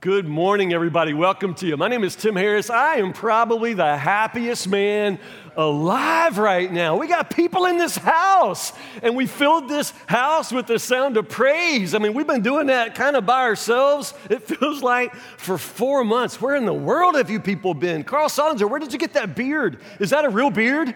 Good morning, everybody. Welcome to you. My name is Tim Harris. I am probably the happiest man alive right now. We got people in this house, and we filled this house with the sound of praise. I mean, we've been doing that kind of by ourselves, it feels like, for four months. Where in the world have you people been? Carl Solinger, where did you get that beard? Is that a real beard?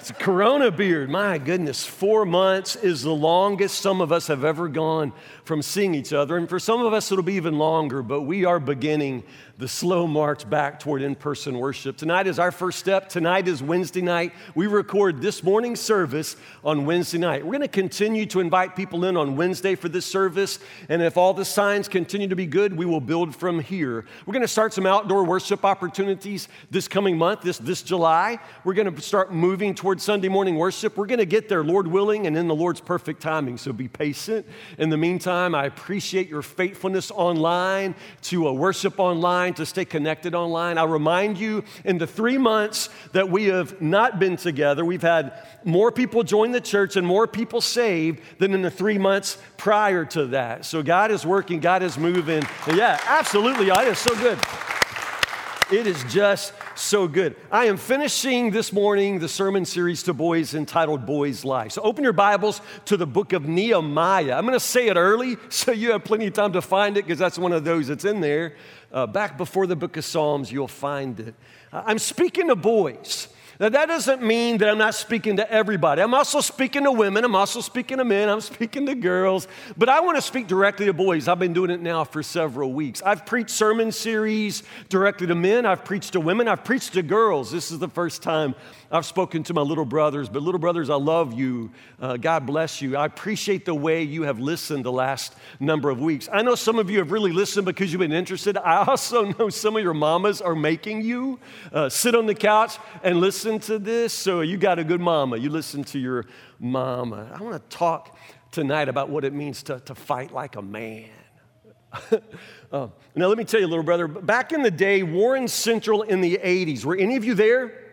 It's a Corona beard. My goodness, four months is the longest some of us have ever gone from seeing each other. And for some of us, it'll be even longer, but we are beginning the slow march back toward in person worship. Tonight is our first step. Tonight is Wednesday night. We record this morning's service on Wednesday night. We're going to continue to invite people in on Wednesday for this service. And if all the signs continue to be good, we will build from here. We're going to start some outdoor worship opportunities this coming month, this, this July. We're going to start moving toward Sunday morning worship. We're going to get there, Lord willing, and in the Lord's perfect timing. So be patient. In the meantime, I appreciate your faithfulness online to worship online to stay connected online. I'll remind you in the three months that we have not been together, we've had more people join the church and more people saved than in the three months prior to that. So God is working, God is moving. Yeah, absolutely. It is so good. It is just so good. I am finishing this morning the sermon series to boys entitled Boys Life. So open your Bibles to the book of Nehemiah. I'm going to say it early so you have plenty of time to find it because that's one of those that's in there. Uh, back before the book of Psalms, you'll find it. I'm speaking to boys. Now, that doesn't mean that I'm not speaking to everybody. I'm also speaking to women. I'm also speaking to men. I'm speaking to girls. But I want to speak directly to boys. I've been doing it now for several weeks. I've preached sermon series directly to men. I've preached to women. I've preached to girls. This is the first time I've spoken to my little brothers, but little brothers, I love you. Uh, God bless you. I appreciate the way you have listened the last number of weeks. I know some of you have really listened because you've been interested. I also know some of your mamas are making you uh, sit on the couch and listen to this. So you got a good mama. You listen to your mama. I want to talk tonight about what it means to, to fight like a man. uh, now, let me tell you, little brother, back in the day, Warren Central in the 80s, were any of you there?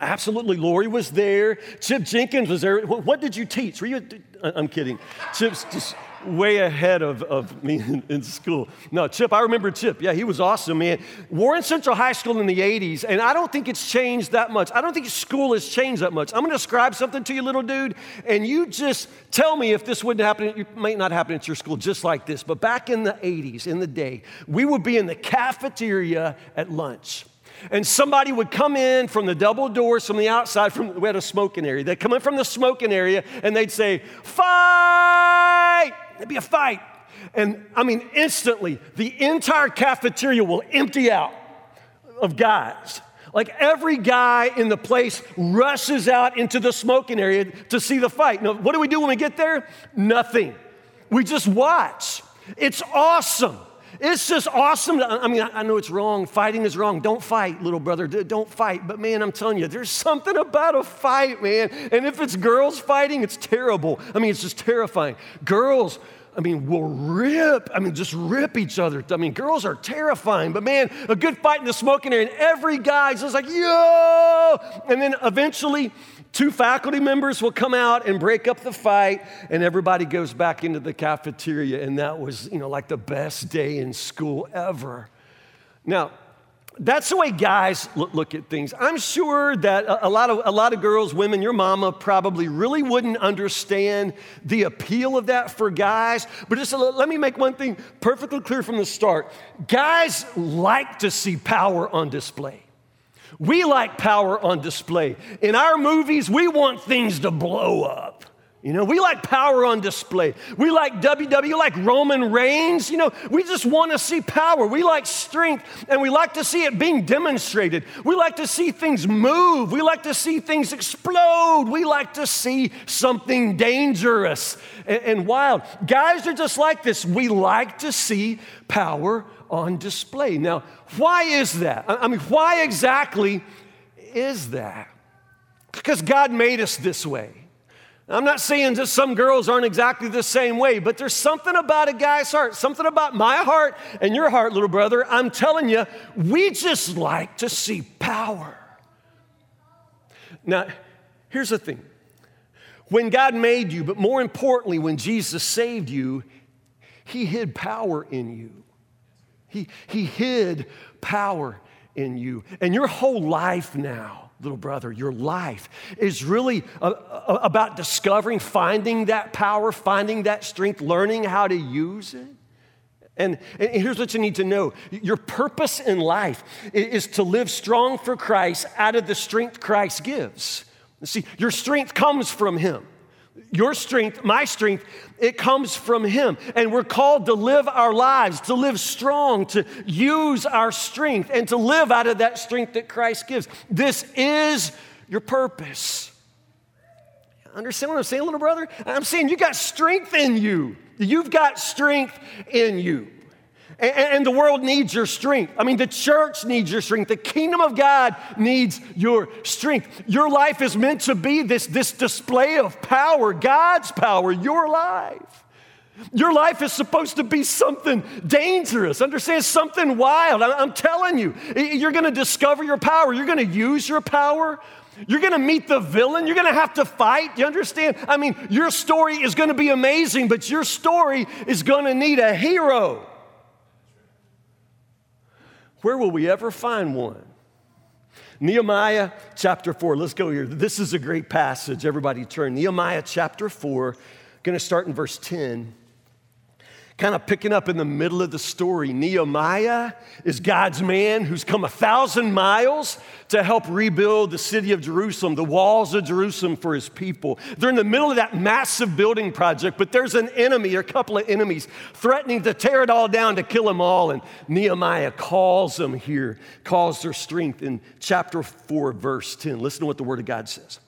Absolutely. Lori was there. Chip Jenkins was there. What did you teach? Were you? I'm kidding. Chip's just way ahead of, of me in, in, school. No, Chip, I remember Chip. Yeah, he was awesome, man. Warren Central High School in the 80s, and I don't think it's changed that much. I don't think school has changed that much. I'm going to describe something to you, little dude, and you just tell me if this wouldn't happen. It might not happen at your school just like this, but back in the 80s, in the day, we would be in the cafeteria at lunch. And somebody would come in from the double doors from the outside, from, we had a smoking area. They'd come in from the smoking area and they'd say, Fight! There'd be a fight. And I mean, instantly, the entire cafeteria will empty out of guys. Like every guy in the place rushes out into the smoking area to see the fight. Now, what do we do when we get there? Nothing. We just watch. It's awesome. It's just awesome. To, I mean, I know it's wrong. Fighting is wrong. Don't fight, little brother. Don't fight. But man, I'm telling you, there's something about a fight, man. And if it's girls fighting, it's terrible. I mean, it's just terrifying. Girls, I mean, will rip, I mean, just rip each other. I mean, girls are terrifying, but man, a good fight in the smoking area, and every guy's just like, yo! And then eventually, Two faculty members will come out and break up the fight, and everybody goes back into the cafeteria. And that was, you know, like the best day in school ever. Now, that's the way guys look, at things. I'm sure that a, lot of, a lot of girls, women, your mama probably really wouldn't understand the appeal of that for guys. But just let me make one thing perfectly clear from the start guys like to see power on display. We like power on display. In our movies, we want things to blow up. You know, we like power on display. We like WWE, like Roman Reigns. You know, we just want to see power. We like strength and we like to see it being demonstrated. We like to see things move. We like to see things explode. We like to see something dangerous and, and wild. Guys are just like this. We like to see power on display. Now, why is that? I mean, why exactly is that? Because God made us this way. I'm not saying that some girls aren't exactly the same way, but there's something about a guy's heart, something about my heart and your heart, little brother. I'm telling you, we just like to see power. Now, here's the thing when God made you, but more importantly, when Jesus saved you, He hid power in you. He, he hid power in you. And your whole life now, little brother, your life is really a, a, about discovering, finding that power, finding that strength, learning how to use it. And, and, here's what you need to know your purpose in life is to live strong for Christ out of the strength Christ gives. See, your strength comes from Him. Your strength, my strength, it comes from Him. And we're called to live our lives, to live strong, to use our strength, and to live out of that strength that Christ gives. This is your purpose. Understand what I'm saying, little brother? I'm saying you got strength in you. You've got strength in you. And, the world needs your strength. I mean, the church needs your strength. The kingdom of God needs your strength. Your life is meant to be this, this display of power, God's power, your life. Your life is supposed to be something dangerous, understand? Something wild. I'm telling you, you're gonna discover your power, you're gonna use your power. You're gonna meet the villain. You're gonna have to fight. You understand? I mean, your story is gonna be amazing, but your story is gonna need a hero. Where will we ever find one? Nehemiah chapter 4. Let's go here. This is a great passage. Everybody turn. Nehemiah chapter 4, going to start in verse 10 kind of picking up in the middle of the story. Nehemiah is God's man who's come a thousand miles to help rebuild the city of Jerusalem, the walls of Jerusalem for his people. They're in the middle of that massive building project, but there's an enemy, or a couple of enemies, threatening to tear it all down to kill them all. And Nehemiah calls them here, calls their strength in chapter 4, verse 10. Listen to what the word of God says.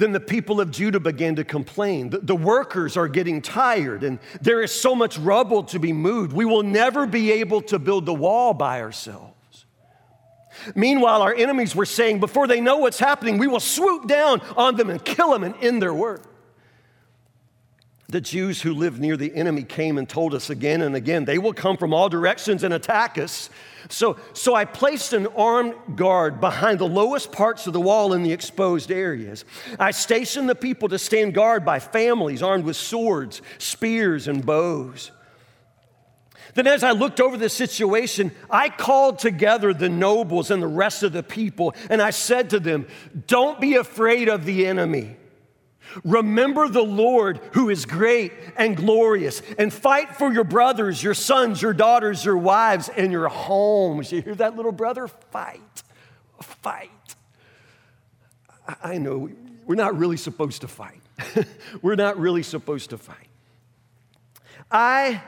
Then the people of Judah began to complain. The, the, workers are getting tired, and there is so much rubble to be moved. We will never be able to build the wall by ourselves. Meanwhile, our enemies were saying, before they know what's happening, we will swoop down on them and kill them and end their work. The Jews who lived near the enemy came and told us again and again, they will come from all directions and attack us. So, so I placed an armed guard behind the lowest parts of the wall in the exposed areas. I stationed the people to stand guard by families armed with swords, spears, and bows. Then, as I looked over the situation, I called together the nobles and the rest of the people, and I said to them, Don't be afraid of the enemy. Remember the Lord who is great and glorious, and fight for your brothers, your sons, your daughters, your wives, and your homes. You hear that, little brother? Fight. Fight. I know we're not really supposed to fight. we're not really supposed to fight. I,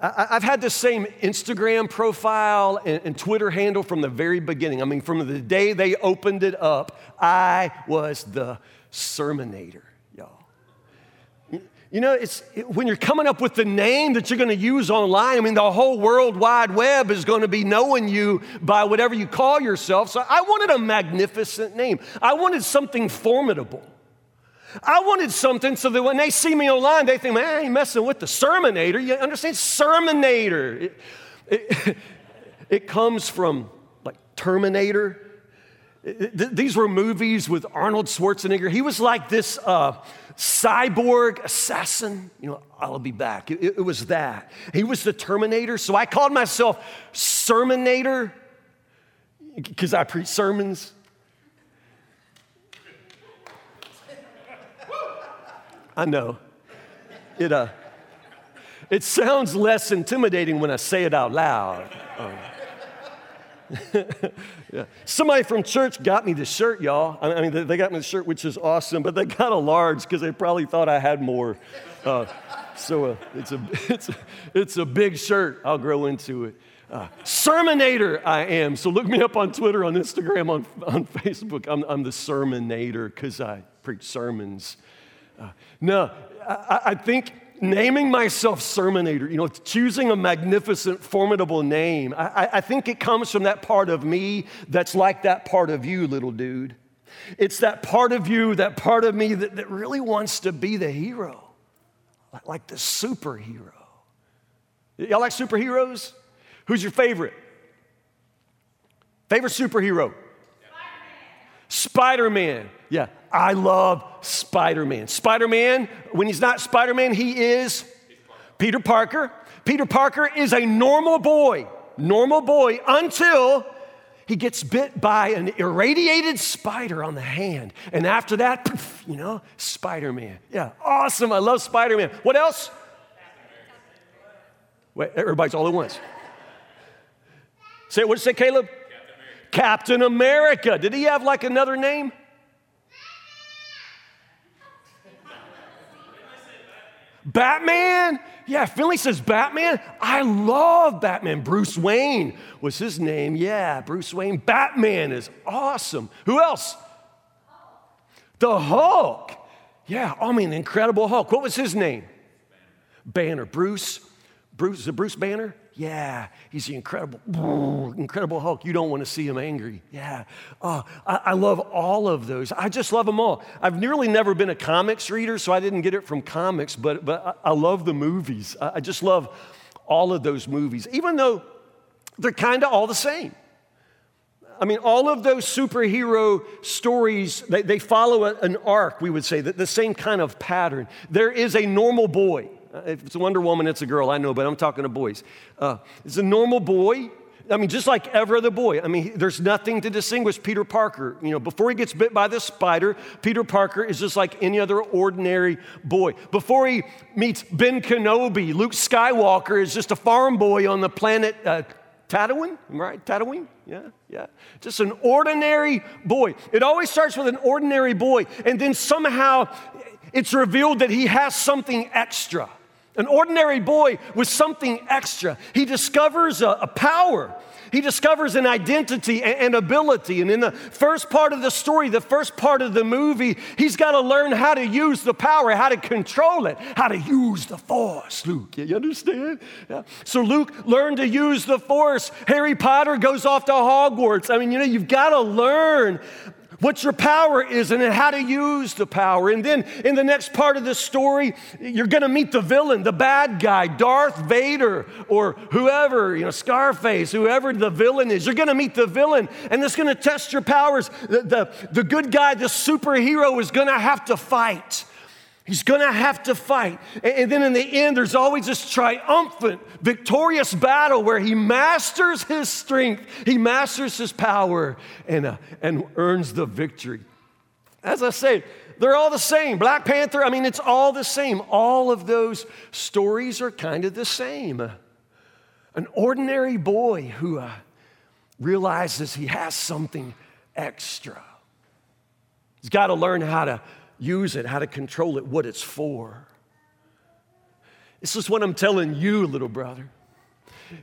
I've had the same Instagram profile and, and Twitter handle from the very beginning. I mean, from the day they opened it up, I was the sermonator, y'all. You know, it's when you're coming up with the name that you're going to use online. I mean, the whole world wide web is going to be knowing you by whatever you call yourself. So I wanted a magnificent name. I wanted something formidable. I wanted something so that when they see me online, they think, man, I ain't messing with the sermonator. You understand? Sermonator. It, it, it comes from like Terminator, these were movies with Arnold Schwarzenegger. He was like this uh, cyborg assassin. You know, I'll be back. It, it, was that. He was the Terminator. So I called myself Sermonator because I preach sermons. I know. It, uh, it sounds less intimidating when I say it out loud. Uh, yeah. Somebody from church got me the shirt, y'all. I mean, they got me the shirt, which is awesome, but they got a large because they probably thought I had more. Uh, so uh, it's, a, it's, a, it's a big shirt. I'll grow into it. Uh, sermonator, I am. So look me up on Twitter, on Instagram, on, on Facebook. I'm, I'm the sermonator because I preach sermons. Uh, no, I, I think naming myself Sermonator, you know, choosing a magnificent, formidable name, I, I, think it comes from that part of me that's like that part of you, little dude. It's that part of you, that part of me that, that really wants to be the hero, like, like the superhero. Y'all like superheroes? Who's your favorite? Favorite superhero? Spider Man. Yeah, I love Spider Man. Spider Man, when he's not Spider Man, he is Peter Parker. Peter Parker is a normal boy, normal boy until he gets bit by an irradiated spider on the hand. And after that, poof, you know, Spider Man. Yeah, awesome. I love Spider Man. What else? Wait, everybody's all at once. Say, what did you say, Caleb? Captain America. Captain America. Did he have like another name? Batman? Yeah, Finley says Batman. I love Batman. Bruce Wayne was his name. Yeah, Bruce Wayne. Batman is awesome. Who else? The Hulk. Yeah, oh, I mean, Incredible Hulk. What was his name? Banner. Bruce. Bruce, is it Bruce Banner? Yeah, he's the incredible, incredible Hulk. You don't want to see him angry. Yeah. Oh, I, I, love all of those. I just love them all. I've nearly never been a comics reader, so I didn't get it from comics, but, but I, I love the movies. I, I just love all of those movies, even though they're kind of all the same. I mean, all of those superhero stories, they, they follow a, an arc, we would say, the, the same kind of pattern. There is a normal boy if it's Wonder Woman, it's a girl, I know, but I'm talking to boys. Uh, it's a normal boy. I mean, just like every other boy. I mean, there's nothing to distinguish Peter Parker. You know, before he gets bit by the spider, Peter Parker is just like any other ordinary boy. Before he meets Ben Kenobi, Luke Skywalker is just a farm boy on the planet uh, Tatooine, right? Tatooine? Yeah, yeah. Just an ordinary boy. It always starts with an ordinary boy, and then somehow it's revealed that he has something extra. An ordinary boy with something extra. He discovers a, a power. He discovers an identity and, and ability. And in the first part of the story, the first part of the movie, he's got to learn how to use the power, how to control it, how to use the force. Luke, you understand? Yeah. So Luke learned to use the force. Harry Potter goes off to Hogwarts. I mean, you know, you've got to learn what your power is and how to use the power. And then in the next part of the story, you're going to meet the villain, the bad guy, Darth Vader, or whoever, you know, Scarface, whoever the villain is. You're going to meet the villain, and it's going to test your powers. The, the, the good guy, the superhero, is going to have to fight. He's gonna have to fight. And then in the end, there's always this triumphant, victorious battle where he masters his strength, he masters his power, and, uh, and earns the victory. As I say, they're all the same. Black Panther, I mean, it's all the same. All of those stories are kind of the same. An ordinary boy who uh, realizes he has something extra. He's got to learn how to use it, how to control it, what it's for. This is what I'm telling you, little brother.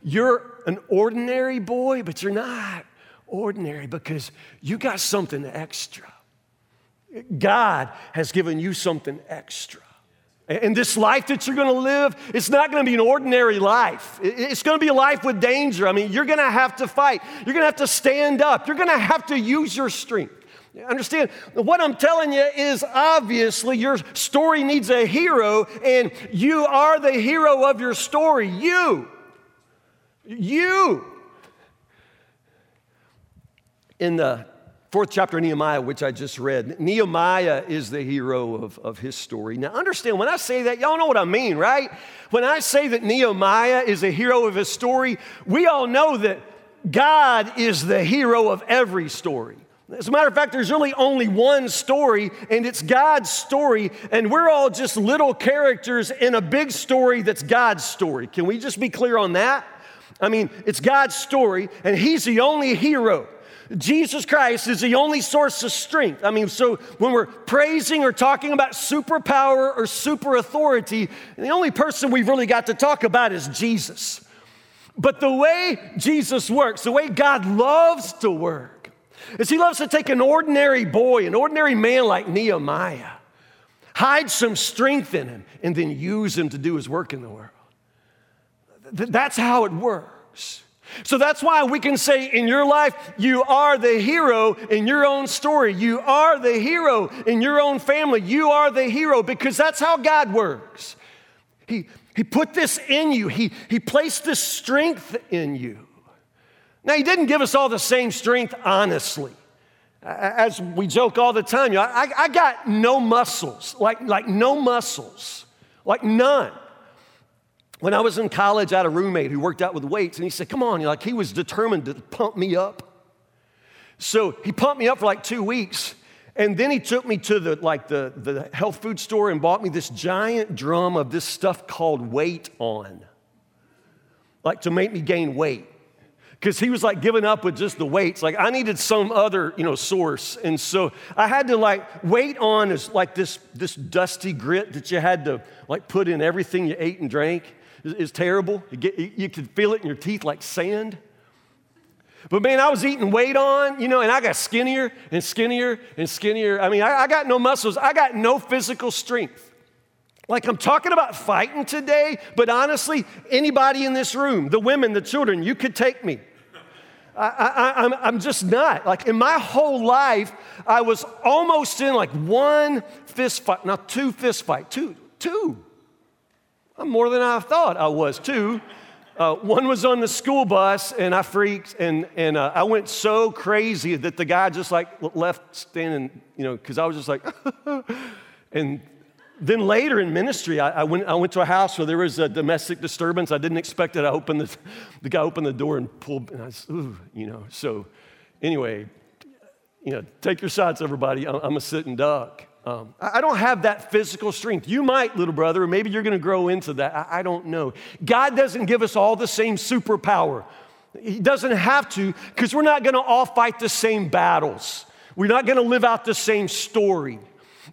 You're an ordinary boy, but you're not ordinary because you got something extra. God has given you something extra. And this life that you're gonna live, it's not gonna be an ordinary life. It's gonna be a life with danger. I mean, you're gonna have to fight. You're gonna have to stand up. You're gonna have to use your strength. Understand, what I'm telling you is obviously your story needs a hero, and you are the hero of your story. You. You. In the fourth chapter of Nehemiah, which I just read, Nehemiah is the hero of, of his story. Now, understand, when I say that, y'all know what I mean, right? When I say that Nehemiah is a hero of his story, we all know that God is the hero of every story. As a matter of fact, there's really only one story, and it's God's story, and we're all just little characters in a big story that's God's story. Can we just be clear on that? I mean, it's God's story, and He's the only hero. Jesus Christ is the only source of strength. I mean, so when we're praising or talking about superpower or super authority, the only person we've really got to talk about is Jesus. But the way Jesus works, the way God loves to work, is he loves to take an ordinary boy, an ordinary man like Nehemiah, hide some strength in him, and then use him to do his work in the world. That's how it works. So that's why we can say in your life, you are the hero in your own story. You are the hero in your own family. You are the hero because that's how God works. He, he put this in you, he, he placed this strength in you. Now, He didn't give us all the same strength, honestly. As we joke all the time, you know, I, I got no muscles, like, like no muscles, like none. when I was in college, I had a roommate who worked out with weights, and he said, Come on, like he was determined to pump me up. So he pumped me up for like two weeks. And then he took me to the like the, the health food store and bought me this giant drum of this stuff called weight on. Like to make me gain weight. Because he was like giving up with just the weights. Like I needed some other, you know, source. And so I had to like wait on is like this, this dusty grit that you had to like put in everything you ate and drank is terrible. You, get, you could feel it in your teeth like sand. But man, I was eating weight on, you know, and I got skinnier and skinnier and skinnier. I mean, I, I got no muscles, I got no physical strength. Like I'm talking about fighting today, but honestly, anybody in this room, the women, the children, you could take me. I, am I'm just not. Like in my whole life, I was almost in like one fist fight, not two fist fight, two, two. I'm more than I thought I was, two. Uh, one was on the school bus, and I freaked, and, and uh, I went so crazy that the guy just like left standing, you know, because I was just like, and then later in ministry, I, I, went, I went to a house where there was a domestic disturbance. I didn't expect it. I opened the, the guy opened the door and pulled, and I said, ooh, you know. So anyway, you know, take your shots, everybody. I'm, I'm a sitting duck. Um, I don't have that physical strength. You might, little brother, or maybe you're going to grow into that. I, I don't know. God doesn't give us all the same superpower. He doesn't have to, because we're not going to all fight the same battles. We're not going to live out the same story.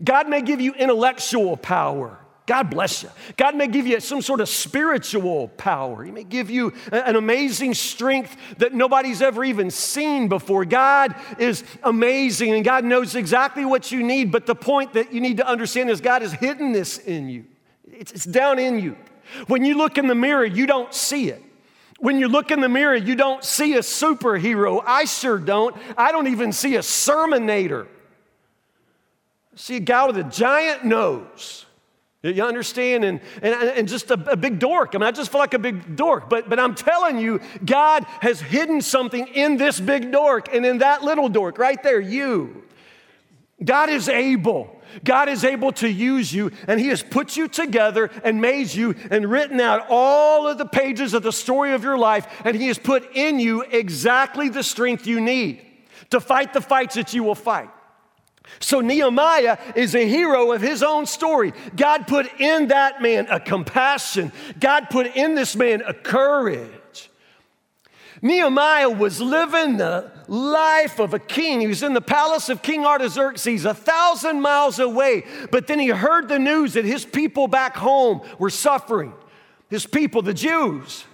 God may give you intellectual power. God bless you. God may give you some sort of spiritual power. He may give you an amazing strength that nobody's ever even seen before. God is amazing and God knows exactly what you need. But the point that you need to understand is God has hidden this in you, it's, down in you. When you look in the mirror, you don't see it. When you look in the mirror, you don't see a superhero. I sure don't. I don't even see a sermonator. See a guy with a giant nose you understand? And, and, and just a, a, big dork. I mean, I just feel like a big dork. But, but I'm telling you, God has hidden something in this big dork and in that little dork right there, you. God is able. God is able to use you, and He has put you together and made you and written out all of the pages of the story of your life, and He has put in you exactly the strength you need to fight the fights that you will fight. So Nehemiah is a hero of his own story. God put in that man a compassion, God put in this man a courage. Nehemiah was living the life of a king. He was in the palace of King Artaxerxes, a thousand miles away. But then he heard the news that his people back home were suffering. His people, the Jews,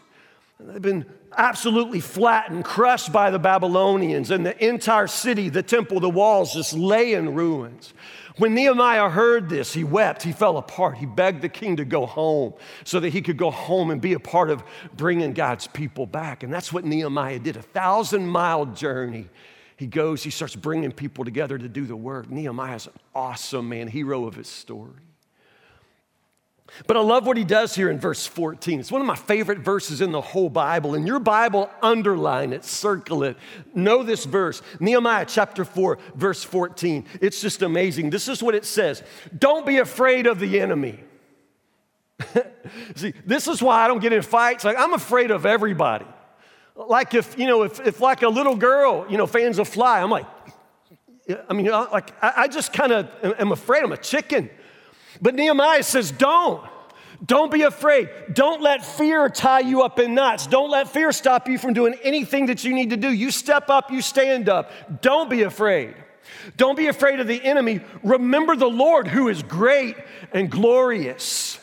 they've been absolutely flattened, crushed by the Babylonians, and the entire city, the temple, the walls just lay in ruins. When Nehemiah heard this, he wept, he fell apart. He begged the king to go home so that he could go home and be a part of bringing God's people back. And that's what Nehemiah did a thousand mile journey. He goes, he starts bringing people together to do the work. Nehemiah's an awesome man, hero of his story. But I love what he does here in verse 14. It's one of my favorite verses in the whole Bible. In your Bible, underline it, circle it. Know this verse Nehemiah chapter 4, verse 14. It's just amazing. This is what it says Don't be afraid of the enemy. See, this is why I don't get in fights. Like, I'm afraid of everybody. Like, if, you know, if, if like a little girl, you know, fans a fly, I'm like, I mean, like, I just kind of am afraid. I'm a chicken. But Nehemiah says, don't. Don't be afraid. Don't let fear tie you up in knots. Don't let fear stop you from doing anything that you need to do. You step up, you stand up. Don't be afraid. Don't be afraid of the enemy. Remember the Lord who is great and glorious.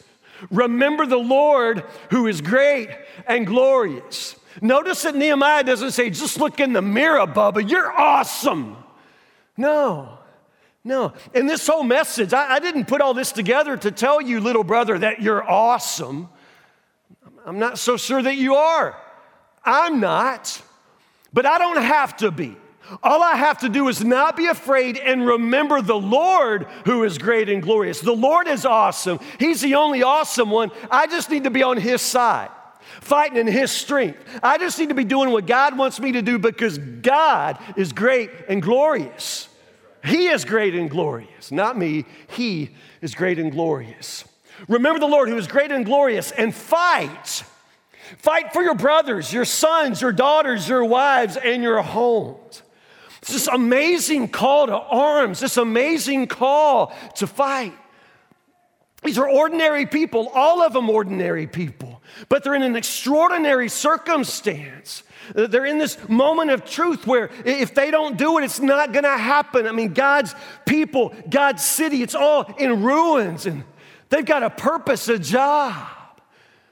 Remember the Lord who is great and glorious. Notice that Nehemiah doesn't say, just look in the mirror, Bubba, you're awesome. No. No. In this whole message, I, I, didn't put all this together to tell you, little brother, that you're awesome. I'm not so sure that you are. I'm not. But I don't have to be. All I have to do is not be afraid and remember the Lord who is great and glorious. The Lord is awesome. He's the only awesome one. I just need to be on His side, fighting in His strength. I just need to be doing what God wants me to do because God is great and glorious. He is great and glorious, not me. He is great and glorious. Remember the Lord who is great and glorious and fight. Fight for your brothers, your sons, your daughters, your wives, and your homes. It's this amazing call to arms, this amazing call to fight. These are ordinary people, all of them ordinary people, but they're in an extraordinary circumstance. Uh, they're in this moment of truth where if they don't do it, it's not gonna happen. I mean, God's people, God's city, it's all in ruins, and they've got a purpose, a job.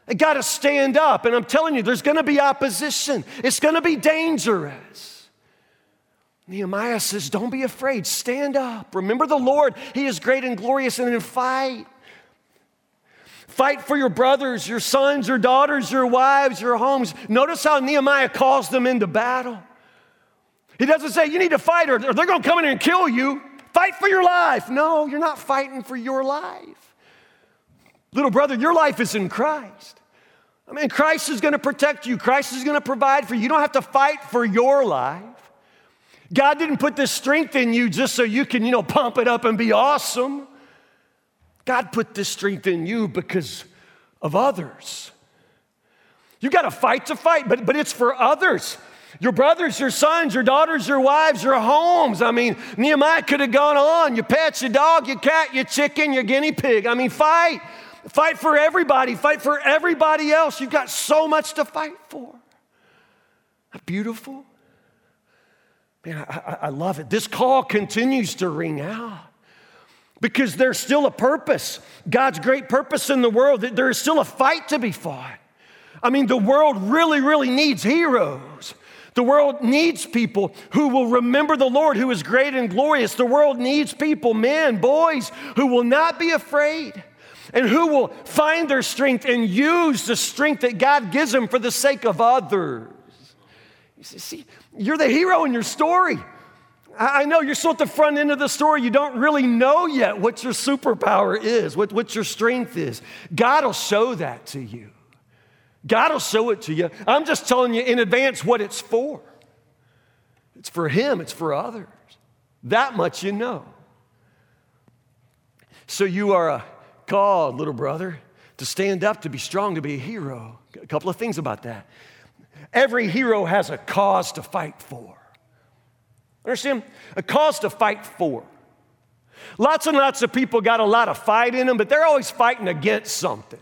They gotta stand up, and I'm telling you, there's gonna be opposition, it's gonna be dangerous. Nehemiah says, Don't be afraid, stand up. Remember the Lord, He is great and glorious, and then fight. Fight for your brothers, your sons, your daughters, your wives, your homes. Notice how Nehemiah calls them into battle. He doesn't say, You need to fight or they're going to come in and kill you. Fight for your life. No, you're not fighting for your life. Little brother, your life is in Christ. I mean, Christ is going to protect you, Christ is going to provide for you. You don't have to fight for your life. God didn't put this strength in you just so you can, you know, pump it up and be awesome. God put this strength in you because of others. You got to fight to fight, but, but it's for others. Your brothers, your sons, your daughters, your wives, your homes. I mean, Nehemiah could have gone on. Your pets, your dog, your cat, your chicken, your guinea pig. I mean, fight. Fight for everybody. Fight for everybody else. You've got so much to fight for. Beautiful? Man, I, I love it. This call continues to ring out because there's still a purpose, God's great purpose in the world, there is still a fight to be fought. I mean, the world really, really needs heroes. The world needs people who will remember the Lord who is great and glorious. The world needs people, men, boys, who will not be afraid and who will find their strength and use the strength that God gives them for the sake of others. You see, you're the hero in your story. I know you're still at the front end of the story. You don't really know yet what your superpower is, what, what your strength is. God will show that to you. God will show it to you. I'm just telling you in advance what it's for. It's for Him, it's for others. That much you know. So you are a called, little brother, to stand up, to be strong, to be a hero. A couple of things about that. Every hero has a cause to fight for. Understand? A cause to fight for. Lots and lots of people got a lot of fight in them, but they're always fighting against something.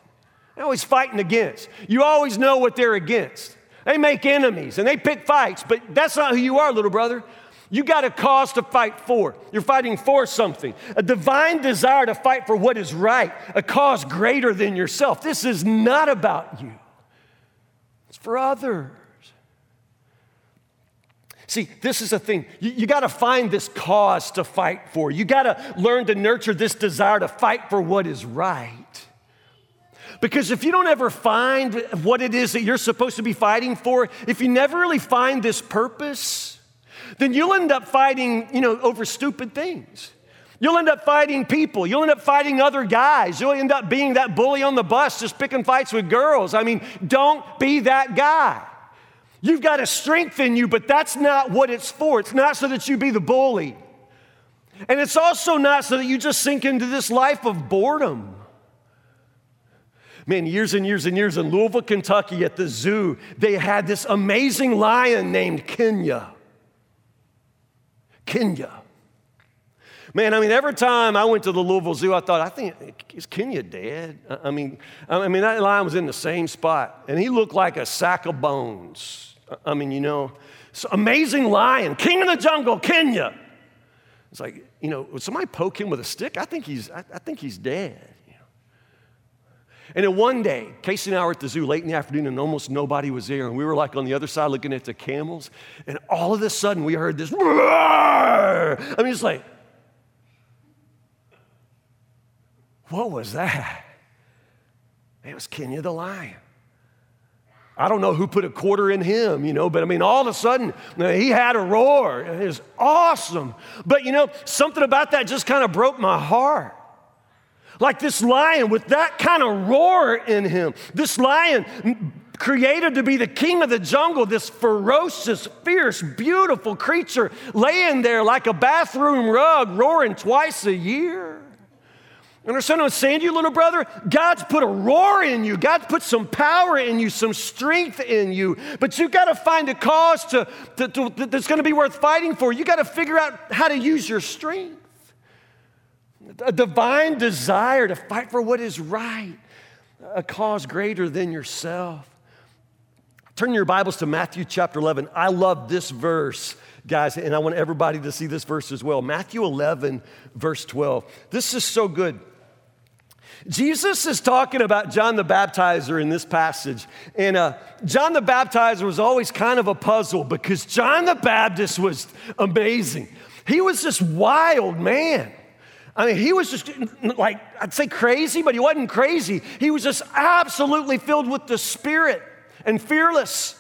They're always fighting against. You always know what they're against. They make enemies and they pick fights, but that's not who you are, little brother. You got a cause to fight for. You're fighting for something, a divine desire to fight for what is right, a cause greater than yourself. This is not about you, it's for others. See, this is a thing. You, you got to find this cause to fight for. You got to learn to nurture this desire to fight for what is right. Because if you don't ever find what it is that you're supposed to be fighting for, if you never really find this purpose, then you'll end up fighting, you know, over stupid things. You'll end up fighting people. You'll end up fighting other guys. You'll end up being that bully on the bus just picking fights with girls. I mean, don't be that guy. You've got a strength in you, but that's not what it's for. It's not so that you be the bully. And it's also not so that you just sink into this life of boredom. Man, years and years and years in Louisville, Kentucky at the zoo, they had this amazing lion named Kenya. Kenya. Man, I mean, every time I went to the Louisville Zoo, I thought, I think, is Kenya dead? I mean, I mean, that lion was in the same spot, and he looked like a sack of bones. I mean, you know, amazing lion, king of the jungle, Kenya. It's like, you know, would somebody poke him with a stick? I think he's, I, I think he's dead. And then one day, Casey and I were at the zoo late in the afternoon, and almost nobody was there. And we were like on the other side looking at the camels. And all of a sudden, we heard this. I mean, it's like, what was that? It was Kenya the lion. I don't know who put a quarter in him, you know, but I mean, all of a sudden, he had a roar. It was awesome. But you know, something about that just kind of broke my heart. Like this lion with that kind of roar in him, this lion created to be the king of the jungle, this ferocious, fierce, beautiful creature laying there like a bathroom rug, roaring twice a year. Understand what I'm saying to you, little brother? God's put a roar in you. God's put some power in you, some strength in you. But you got to find a cause to, to, to that's going to be worth fighting for. You got to figure out how to use your strength. A divine desire to fight for what is right, a cause greater than yourself. Turn your Bibles to Matthew chapter 11. I love this verse guys, and I want everybody to see this verse as well. Matthew 11, verse 12. This is so good. Jesus is talking about John the Baptizer in this passage. And uh, John the Baptizer was always kind of a puzzle because John the Baptist was amazing. He was this wild man. I mean, he was just like, I'd say crazy, but he wasn't crazy. He was just absolutely filled with the Spirit and fearless.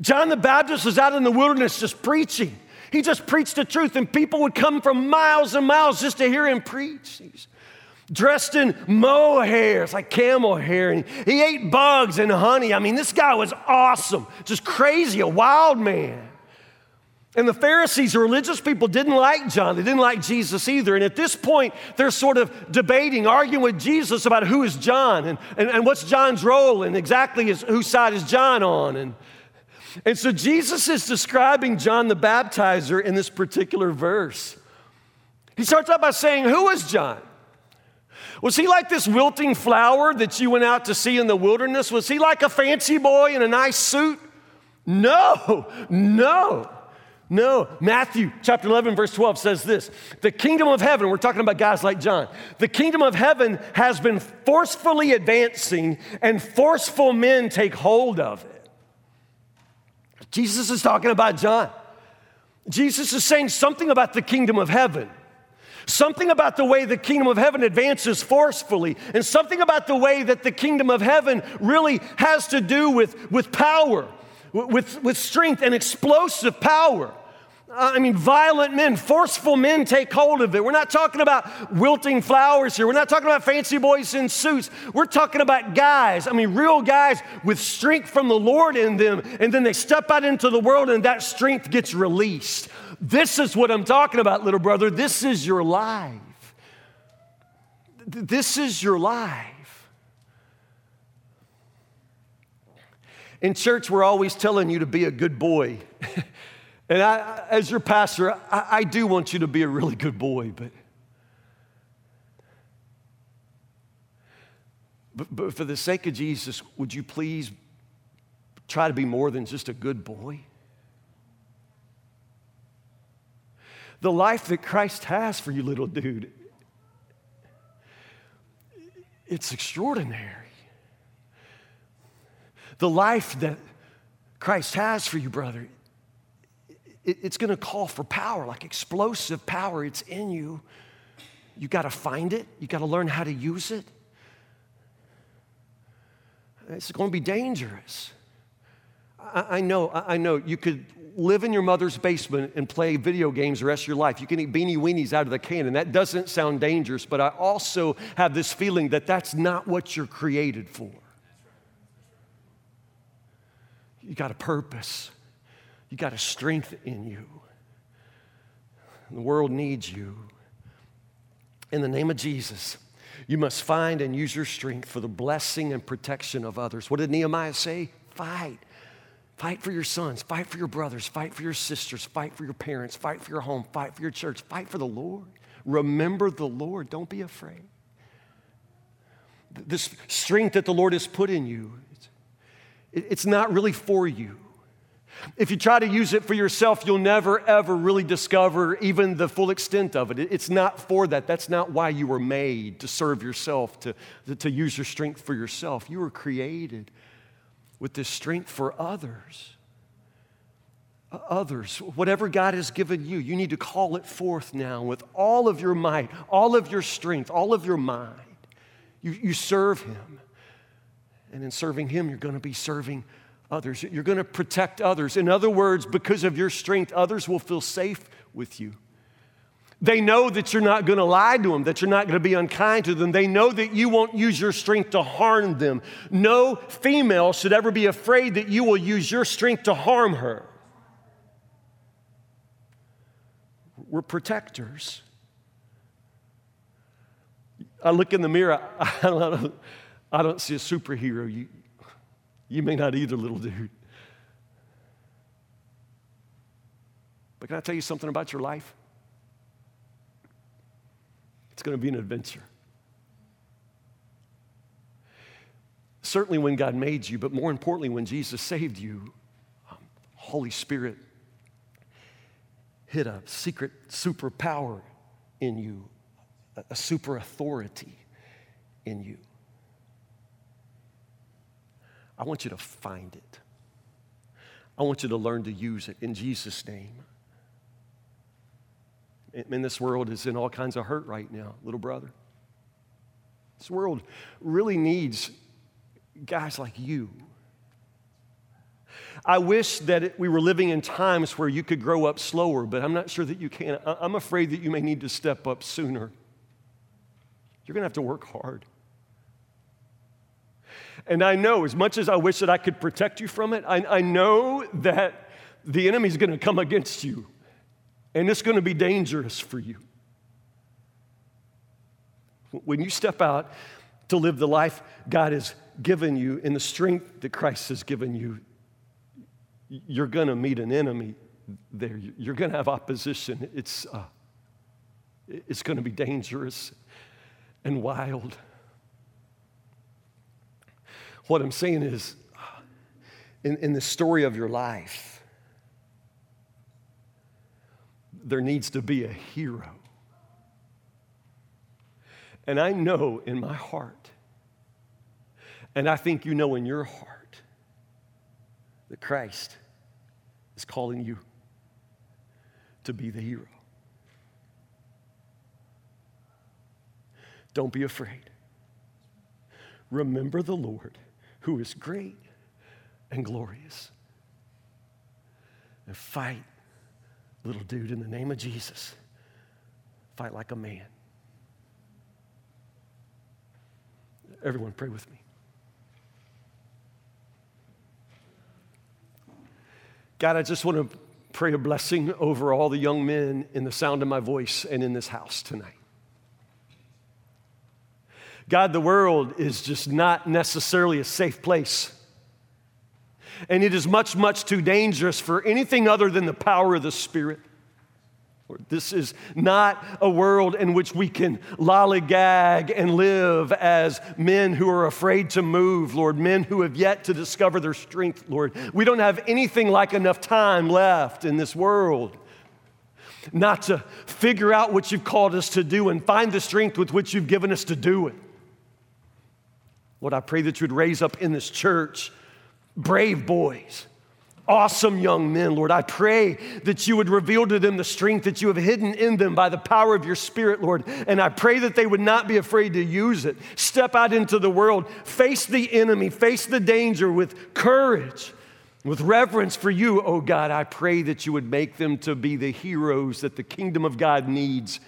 John the Baptist was out in the wilderness just preaching. He just preached the truth, and people would come from miles and miles just to hear him preach. Dressed in mohair, it's like camel hair, and he ate bugs and honey. I mean, this guy was awesome, just crazy, a wild man. And the Pharisees, the religious people, didn't like John. They didn't like Jesus either. And at this point, they're sort of debating, arguing with Jesus about who is John and, and, and what's John's role and exactly is, whose side is John on. And, and so Jesus is describing John the Baptizer in this particular verse. He starts out by saying, Who is John? Was he like this wilting flower that you went out to see in the wilderness? Was he like a fancy boy in a nice suit? No, no, no. Matthew chapter 11, verse 12 says this The kingdom of heaven, we're talking about guys like John, the kingdom of heaven has been forcefully advancing, and forceful men take hold of it. Jesus is talking about John. Jesus is saying something about the kingdom of heaven. Something about the way the kingdom of heaven advances forcefully, and something about the way that the kingdom of heaven really has to do with, with power, with, with strength and explosive power. Uh, I mean, violent men, forceful men take hold of it. We're not talking about wilting flowers here. We're not talking about fancy boys in suits. We're talking about guys, I mean, real guys with strength from the Lord in them. And then they step out into the world and that strength gets released. This is what I'm talking about, little brother. This is your life. This is your life. In church, we're always telling you to be a good boy. and I, as your pastor, I, I do want you to be a really good boy, but, but, but for the sake of Jesus, would you please try to be more than just a good boy? The life that Christ has for you, little dude, it's extraordinary. The life that Christ has for you, brother, it's going to call for power, like explosive power. It's in you. You got to find it, you got to learn how to use it. It's going to be dangerous. I, know, I know you could live in your mother's basement and play video games the rest of your life. You can eat beanie weenies out of the can, and that doesn't sound dangerous, but I also have this feeling that that's not what you're created for. You got a purpose, you got a strength in you. The world needs you. In the name of Jesus, you must find and use your strength for the blessing and protection of others. What did Nehemiah say? Fight. Fight for your sons, fight for your brothers, fight for your sisters, fight for your parents, fight for your home, fight for your church, fight for the Lord. Remember the Lord. Don't be afraid. This strength that the Lord has put in you, it's not really for you. If you try to use it for yourself, you'll never, ever really discover even the full extent of it. It's not for that. That's not why you were made to serve yourself, to, to use your strength for yourself. You were created with this strength for others. Others, whatever God has given you, you need to call it forth now with all of your might, all of your strength, all of your mind. You, you serve Him. And in serving Him, you're going to be serving others. You're going to protect others. In other words, because of your strength, others will feel safe with you. They know that you're not going to lie to them, that you're not going to be unkind to them. They know that you won't use your strength to harm them. No female should ever be afraid that you will use your strength to harm her. We're protectors. I look in the mirror, I, don't, I don't see a superhero. You, you may not either, little dude. But can I tell you something about your life? It's going to be an adventure. Certainly when God made you, but more importantly, when Jesus saved you, um, Holy Spirit hit a secret superpower in you, a, a super authority in you. I want you to find it. I want you to learn to use it in Jesus' name. I this world is in all kinds of hurt right now, little brother. This world really needs guys like you. I wish that we were living in times where you could grow up slower, but I'm not sure that you can. I'm afraid that you may need to step up sooner. You're going to have to work hard. And I know, as much as I wish that I could protect you from it, I, I know that the enemy's going to come against you, and it's going to be dangerous for you. When you step out to live the life God has given you in the strength that Christ has given you, you're going to meet an enemy there. You're going to have opposition. It's, uh, it's going to be dangerous and wild. What I'm saying is, in, in the story of your life, there needs to be a hero. And I know in my heart, and I think you know in your heart, that Christ is calling you to be the hero. Don't be afraid. Remember the Lord who is great and glorious. And fight, little dude, in the name of Jesus. Fight like a man. Everyone, pray with me. God, I just want to pray a blessing over all the young men in the sound of my voice and in this house tonight. God, the world is just not necessarily a safe place. And it is much, much too dangerous for anything other than the power of the Spirit. Lord, this is not a world in which we can lollygag and live as men who are afraid to move, Lord, men who have yet to discover their strength, Lord. We don't have anything like enough time left in this world not to figure out what you've called us to do and find the strength with which you've given us to do it. Lord, I pray that you would raise up in this church brave boys awesome young men, Lord. I pray that you would reveal to them the strength that you have hidden in them by the power of your Spirit, Lord. And I pray that they would not be afraid to use it. Step out into the world, face the enemy, face the danger with courage. With reverence for you, oh God, I pray that you would make them to be the heroes that the kingdom of God needs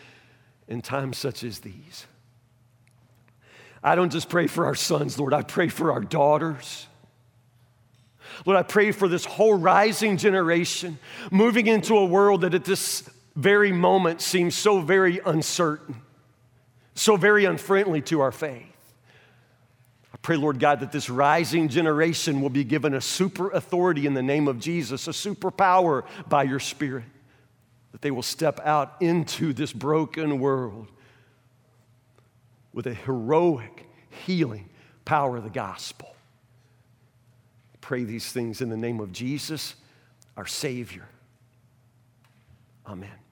in times such as these. I don't just pray for our sons, Lord, I pray for our daughters. Lord, I pray for this whole rising generation moving into a world that at this very moment seems so very uncertain, so very unfriendly to our faith. I pray, Lord God, that this rising generation will be given a super authority in the name of Jesus, a superpower by your Spirit, that they will step out into this broken world with a heroic, healing power of the gospel pray these things in the name of Jesus, our Savior. Amen.